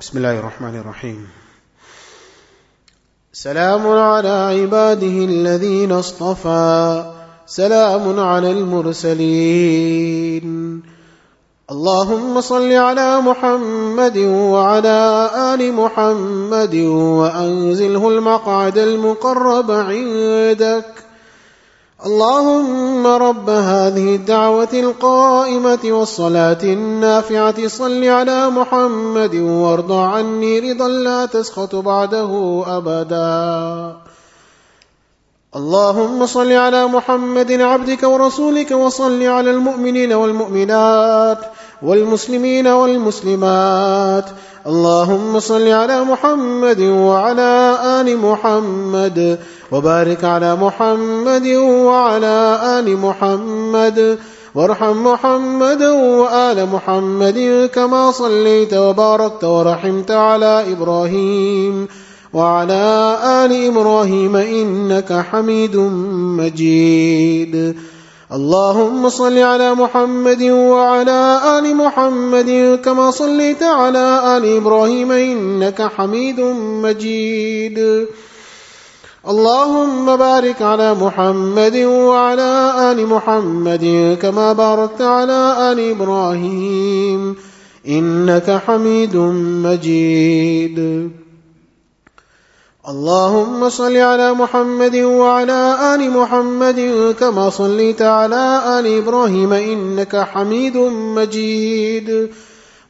بسم الله الرحمن الرحيم. سلام على عباده الذين اصطفى. سلام على المرسلين. اللهم صل على محمد وعلى آل محمد وأنزله المقعد المقرب عندك. اللهم رب هذه الدعوة القائمة والصلاة النافعة صل على محمد وارض عني رضا لا تسخط بعده أبدا. اللهم صل على محمد عبدك ورسولك وصل على المؤمنين والمؤمنات. والمسلمين والمسلمات. اللهم صل على محمد وعلى آل محمد وبارك على محمد وعلى آل محمد. وارحم محمدا وآل محمد كما صليت وباركت ورحمت على إبراهيم وعلى آل إبراهيم إنك حميد مجيد. اللهم صل على محمد وعلى آل محمد كما صليت على آل إبراهيم إنك حميد مجيد. اللهم بارك على محمد وعلى آل محمد كما باركت على آل إبراهيم إنك حميد مجيد. اللهم صل على محمد وعلى آل محمد كما صليت على آل إبراهيم إنك حميد مجيد.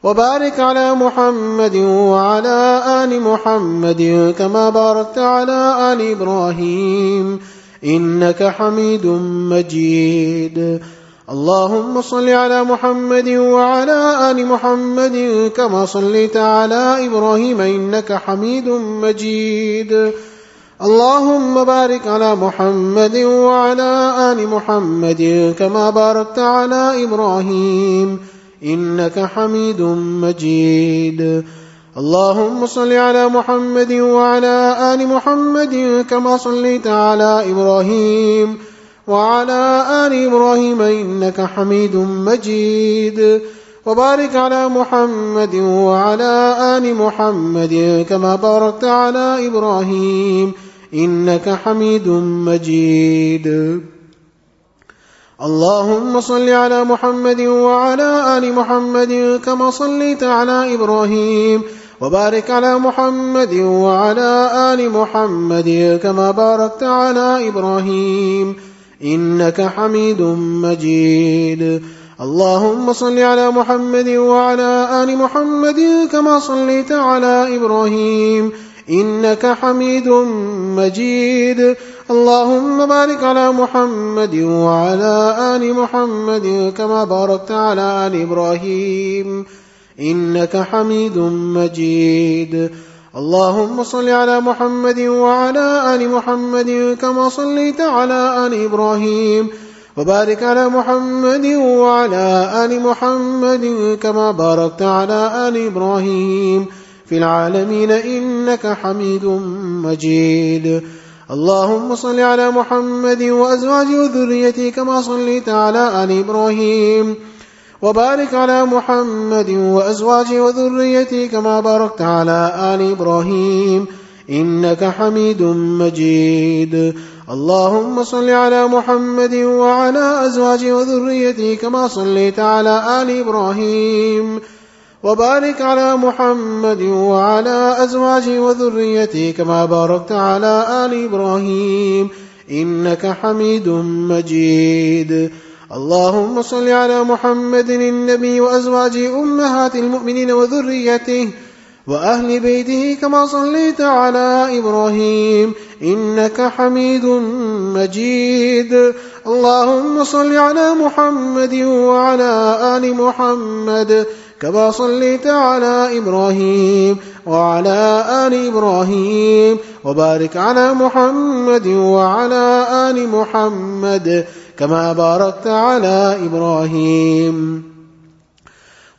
وبارك على محمد وعلى آل محمد كما باركت على آل إبراهيم إنك حميد مجيد. اللهم صل على محمد وعلى آل محمد كما صليت على إبراهيم إنك حميد مجيد. اللهم بارك على محمد وعلى آل محمد كما باركت على إبراهيم إنك حميد مجيد. اللهم صل على محمد وعلى آل محمد كما صليت على إبراهيم وعلى آل إبراهيم إنك حميد مجيد. وبارك على محمد وعلى آل محمد كما باركت على إبراهيم إنك حميد مجيد. اللهم صل على محمد وعلى آل محمد كما صليت على إبراهيم. وبارك على محمد وعلى آل محمد كما باركت على إبراهيم. إنك حميد مجيد. اللهم صل على محمد وعلى آل محمد كما صليت على إبراهيم. إنك حميد مجيد. اللهم بارك على محمد وعلى آل محمد كما باركت على آل إبراهيم. إنك حميد مجيد. اللهم صل على محمد وعلى آل محمد كما صليت على آل إبراهيم وبارك على محمد وعلى آل محمد كما باركت على آل إبراهيم في العالمين إنك حميد مجيد. اللهم صل على محمد وأزواجه وذريته كما صليت على آل إبراهيم. وبارك على محمد وأزواجه وذريته كما باركت على آل إبراهيم إنك حميد مجيد. اللهم صل على محمد وعلى أزواجه وذريته كما صليت على آل إبراهيم. وبارك على محمد وعلى أزواجه وذريته كما باركت على آل إبراهيم. إنك حميد مجيد. اللهم صل على محمد النبي وأزواجه أمهات المؤمنين وذريته وأهل بيته كما صليت على إبراهيم إنك حميد مجيد. اللهم صل على محمد وعلى آل محمد كما صليت على إبراهيم وعلى آل إبراهيم وبارك على محمد وعلى آل محمد كما باركت على إبراهيم.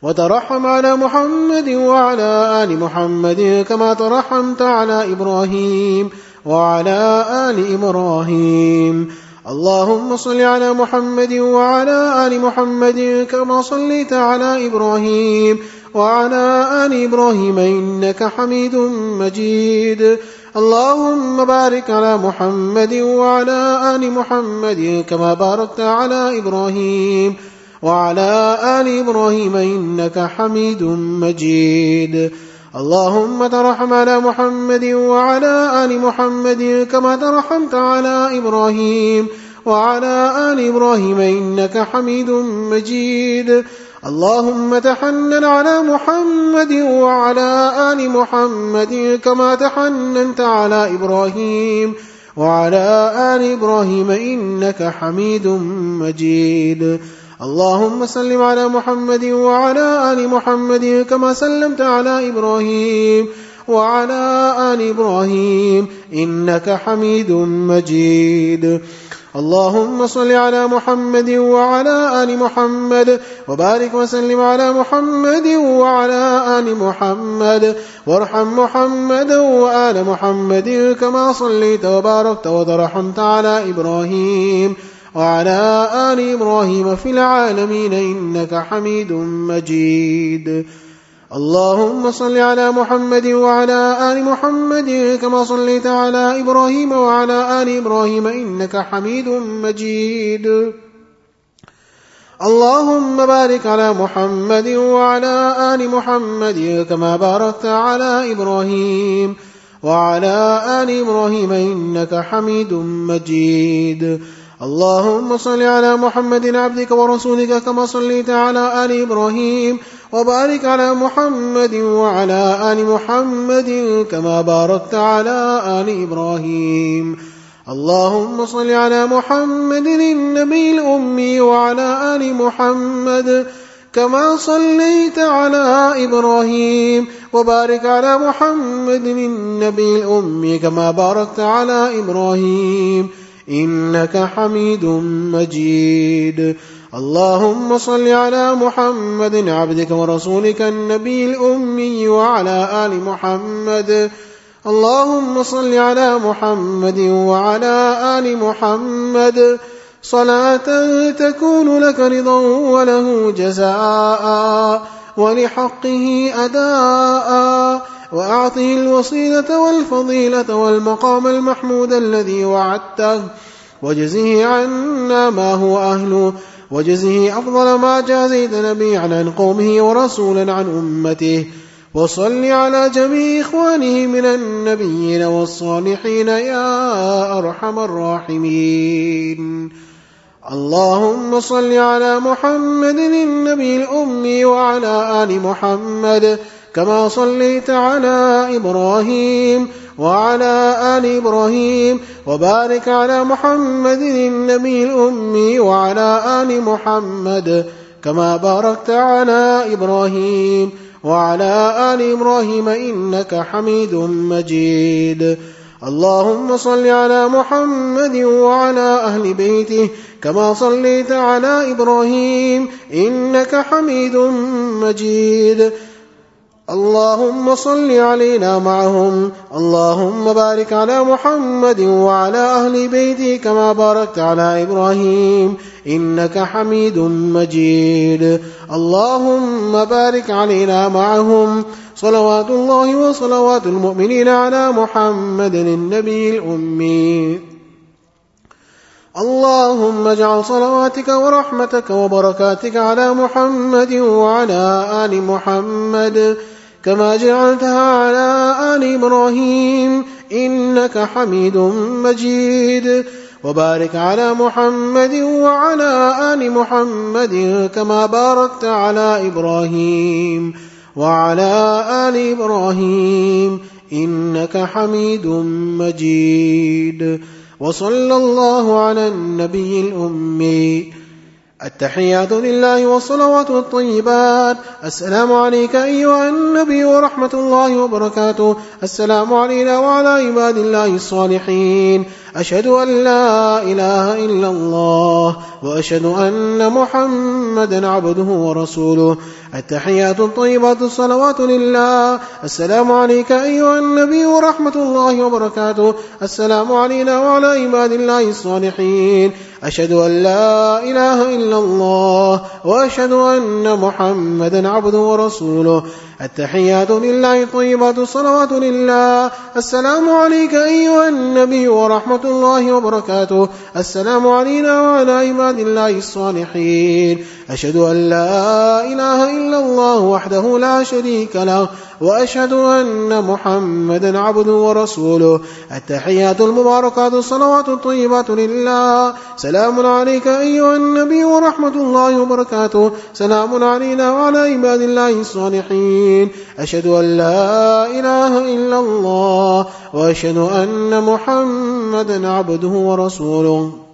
وترحم على محمد وعلى آل محمد كما ترحمت على إبراهيم وعلى آل إبراهيم. اللهم صل على محمد وعلى آل محمد كما صليت على إبراهيم وعلى آل إبراهيم إنك حميد مجيد. اللهم بارك على محمد وعلى آل محمد كما باركت على إبراهيم وعلى آل إبراهيم إنك حميد مجيد. اللهم ترحم على محمد وعلى آل محمد كما ترحمت على إبراهيم وعلى آل إبراهيم إنك حميد مجيد. اللهم تحنن على محمد وعلى آل محمد كما تحننت على إبراهيم وعلى آل إبراهيم إنك حميد مجيد. اللهم سلم على محمد وعلى آل محمد كما سلمت على إبراهيم وعلى آل إبراهيم إنك حميد مجيد. اللهم صل على محمد وعلى آل محمد وبارك وسلم على محمد وعلى آل محمد. وارحم محمد وآل محمد كما صليت وباركت وترحمت على إبراهيم وعلى آل إبراهيم في العالمين إنك حميد مجيد. اللهم صل على محمد وعلى آل محمد كما صليت على إبراهيم وعلى آل إبراهيم إنك حميد مجيد. اللهم بارك على محمد وعلى آل محمد كما باركت على إبراهيم وعلى آل إبراهيم إنك حميد مجيد. اللهم صل على محمد عبدك ورسولك كما صليت على آل إبراهيم وبارك على محمد وعلى آل محمد كما باركت على آل إبراهيم. اللهم صل على محمد النبي الأمي وعلى آل محمد كما صليت على إبراهيم. وبارك على محمد النبي الأمي كما باركت على إبراهيم. إنك حميد مجيد. اللهم صل على محمد عبدك ورسولك النبي الأمي وعلى آل محمد. اللهم صل على محمد وعلى آل محمد. صلاة تكون لك رضا وله جزاء ولحقه أداء. وأعطه الوصيلة والفضيلة والمقام المحمود الذي وعدته. وجزه عنا ما هو أهله. وجزه أفضل ما جازيت نبيا عن قومه ورسولا عن أمته. وصل على جميع إخوانه من النبيين والصالحين يا أرحم الراحمين. اللهم صل على محمد النبي الأمي وعلى آل محمد كما صليت على إبراهيم وعلى آل إبراهيم وبارك على محمد النبي الأمي وعلى آل محمد كما باركت على إبراهيم وعلى آل إبراهيم إنك حميد مجيد. اللهم صل على محمد وعلى أهل بيته كما صليت على إبراهيم إنك حميد مجيد. اللهم صل علينا معهم. اللهم بارك على محمد وعلى أهل بيته كما باركت على إبراهيم. إنك حميد مجيد. اللهم بارك علينا معهم. صلوات الله وصلوات المؤمنين على محمد النبي الأمي. اللهم اجعل صلواتك ورحمتك وبركاتك على محمد وعلى آل محمد. كما جعلتها على آل إبراهيم إنك حميد مجيد. وبارك على محمد وعلى آل محمد كما باركت على إبراهيم وعلى آل إبراهيم إنك حميد مجيد. وصلى الله على النبي الأمي التحيات لله والصلوات الطيبات السلام عليك أيها النبي ورحمة الله وبركاته. السلام علينا وعلى عباد الله الصالحين. أشهد أن لا إله إلا الله وأشهد أن محمدا عبده ورسوله. التحيات الطيبات الصلوات لله. السلام عليك أيها النبي ورحمة الله وبركاته. السلام علينا وعلى عباد الله الصالحين. أشهد أن لا إله إلا الله وأشهد أن محمدا عبده ورسوله. التحيات لله طيبات الصلوات لله. السلام عليك أيها النبي ورحمة الله وبركاته. السلام علينا وعلى عباد الله الصالحين. أشهد أن لا إله إلا الله وحده لا شريك له. وأشهد أن محمدا عبده ورسوله. التحيات المباركات الصلوات الطيبات لله. سلام عليك أيها النبي ورحمة الله وبركاته. سلام علينا وعلى عباد الله الصالحين. أشهد أن لا إله إلا الله. وأشهد أن محمدا عبده ورسوله.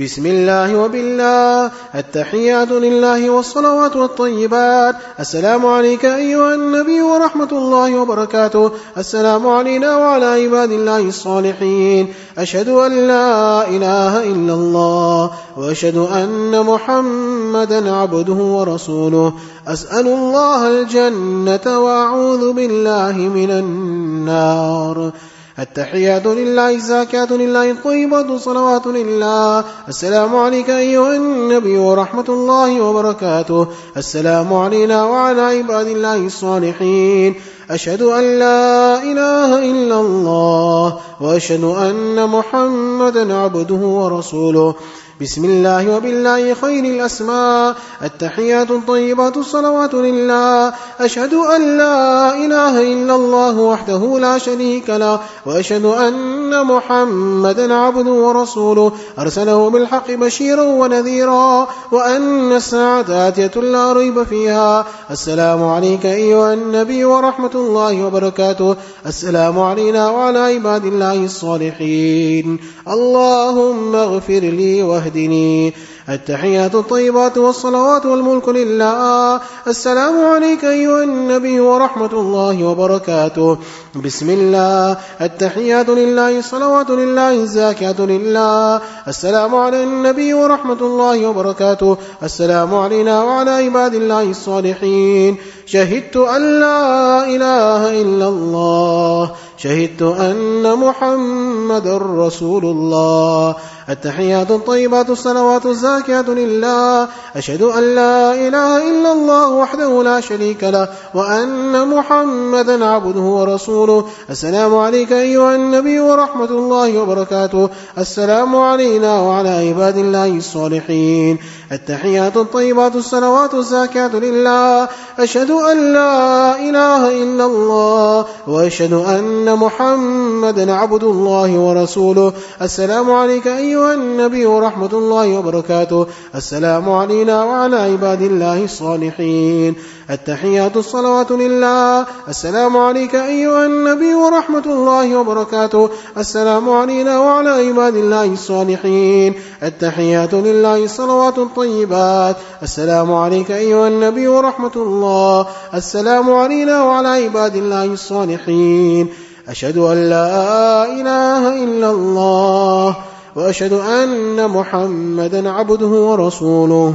بسم الله وبالله. التحيات لله والصلوات والطيبات. السلام عليك أيها النبي ورحمة الله وبركاته. السلام علينا وعلى عباد الله الصالحين. أشهد أن لا إله إلا الله. وأشهد أن محمدا عبده ورسوله. أسأل الله الجنة وأعوذ بالله من النار. التحيات لله الزاكات لله الطيبات صلوات لله. السلام عليك أيها النبي ورحمة الله وبركاته. السلام علينا وعلى عباد الله الصالحين. أشهد أن لا إله إلا الله وأشهد أن محمدا عبده ورسوله. بسم الله وبالله خير الأسماء. التحيات الطيبات الصلوات لله. أشهد أن لا إله إلا الله وحده لا شريك له. وأشهد أن محمدا عبده ورسوله. أرسله بالحق بشيرا ونذيرا. وأن الساعة آتية لا ريب فيها. السلام عليك أيها النبي ورحمة الله وبركاته. السلام علينا وعلى عباد الله الصالحين. اللهم اغفر لي واهدني. التحيات الطيبات والصلوات والملك لله. السلام عليك أيها النبي ورحمة الله وبركاته. بسم الله. التحيات لله الصلوات لله الزاكيات لله. السلام على النبي ورحمة الله وبركاته. السلام علينا وعلى عباد الله الصالحين. شهدت أن لا إله إلا الله. شهدت أن محمد رسول الله. التحيات الطيبات الصلوات الزاكيات لله. أشهد أن لا إله إلا الله وحده لا شريك له وأن محمدا عبده ورسوله. السلام عليك أيها النبي ورحمة الله وبركاته. السلام علينا وعلى عباد الله الصالحين. التحيات الطيبات الصلوات الزاكيات لله. أشهد أن لا إله إلا الله وأشهد أن محمدا عبد الله ورسوله. السلام عليك أيها النبي ورحمة الله وبركاته. السلام علينا وعلى عباد الله الصالحين. التحيات الصلوات لله. السلام عليك أيها النبي ورحمة الله وبركاته. السلام علينا وعلى عباد الله الصالحين. التحيات لله الصلوات الطيبات السلام عليك أيها النبي ورحمة الله. السلام علينا وعلى عباد الله الصالحين. أشهد أن لا إله إلا الله. وأشهد أن محمدا عبده ورسوله.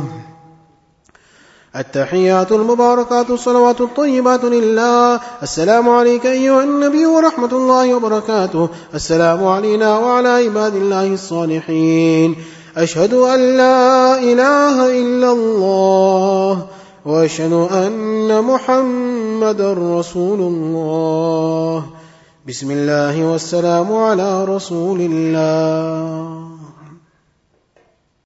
التحيات المباركات الصلوات الطيبات لله. السلام عليك أيها النبي ورحمة الله وبركاته. السلام علينا وعلى عباد الله الصالحين. أشهد أن لا إله إلا الله وأشهد أن محمد رسول الله. بسم الله والسلام على رسول الله.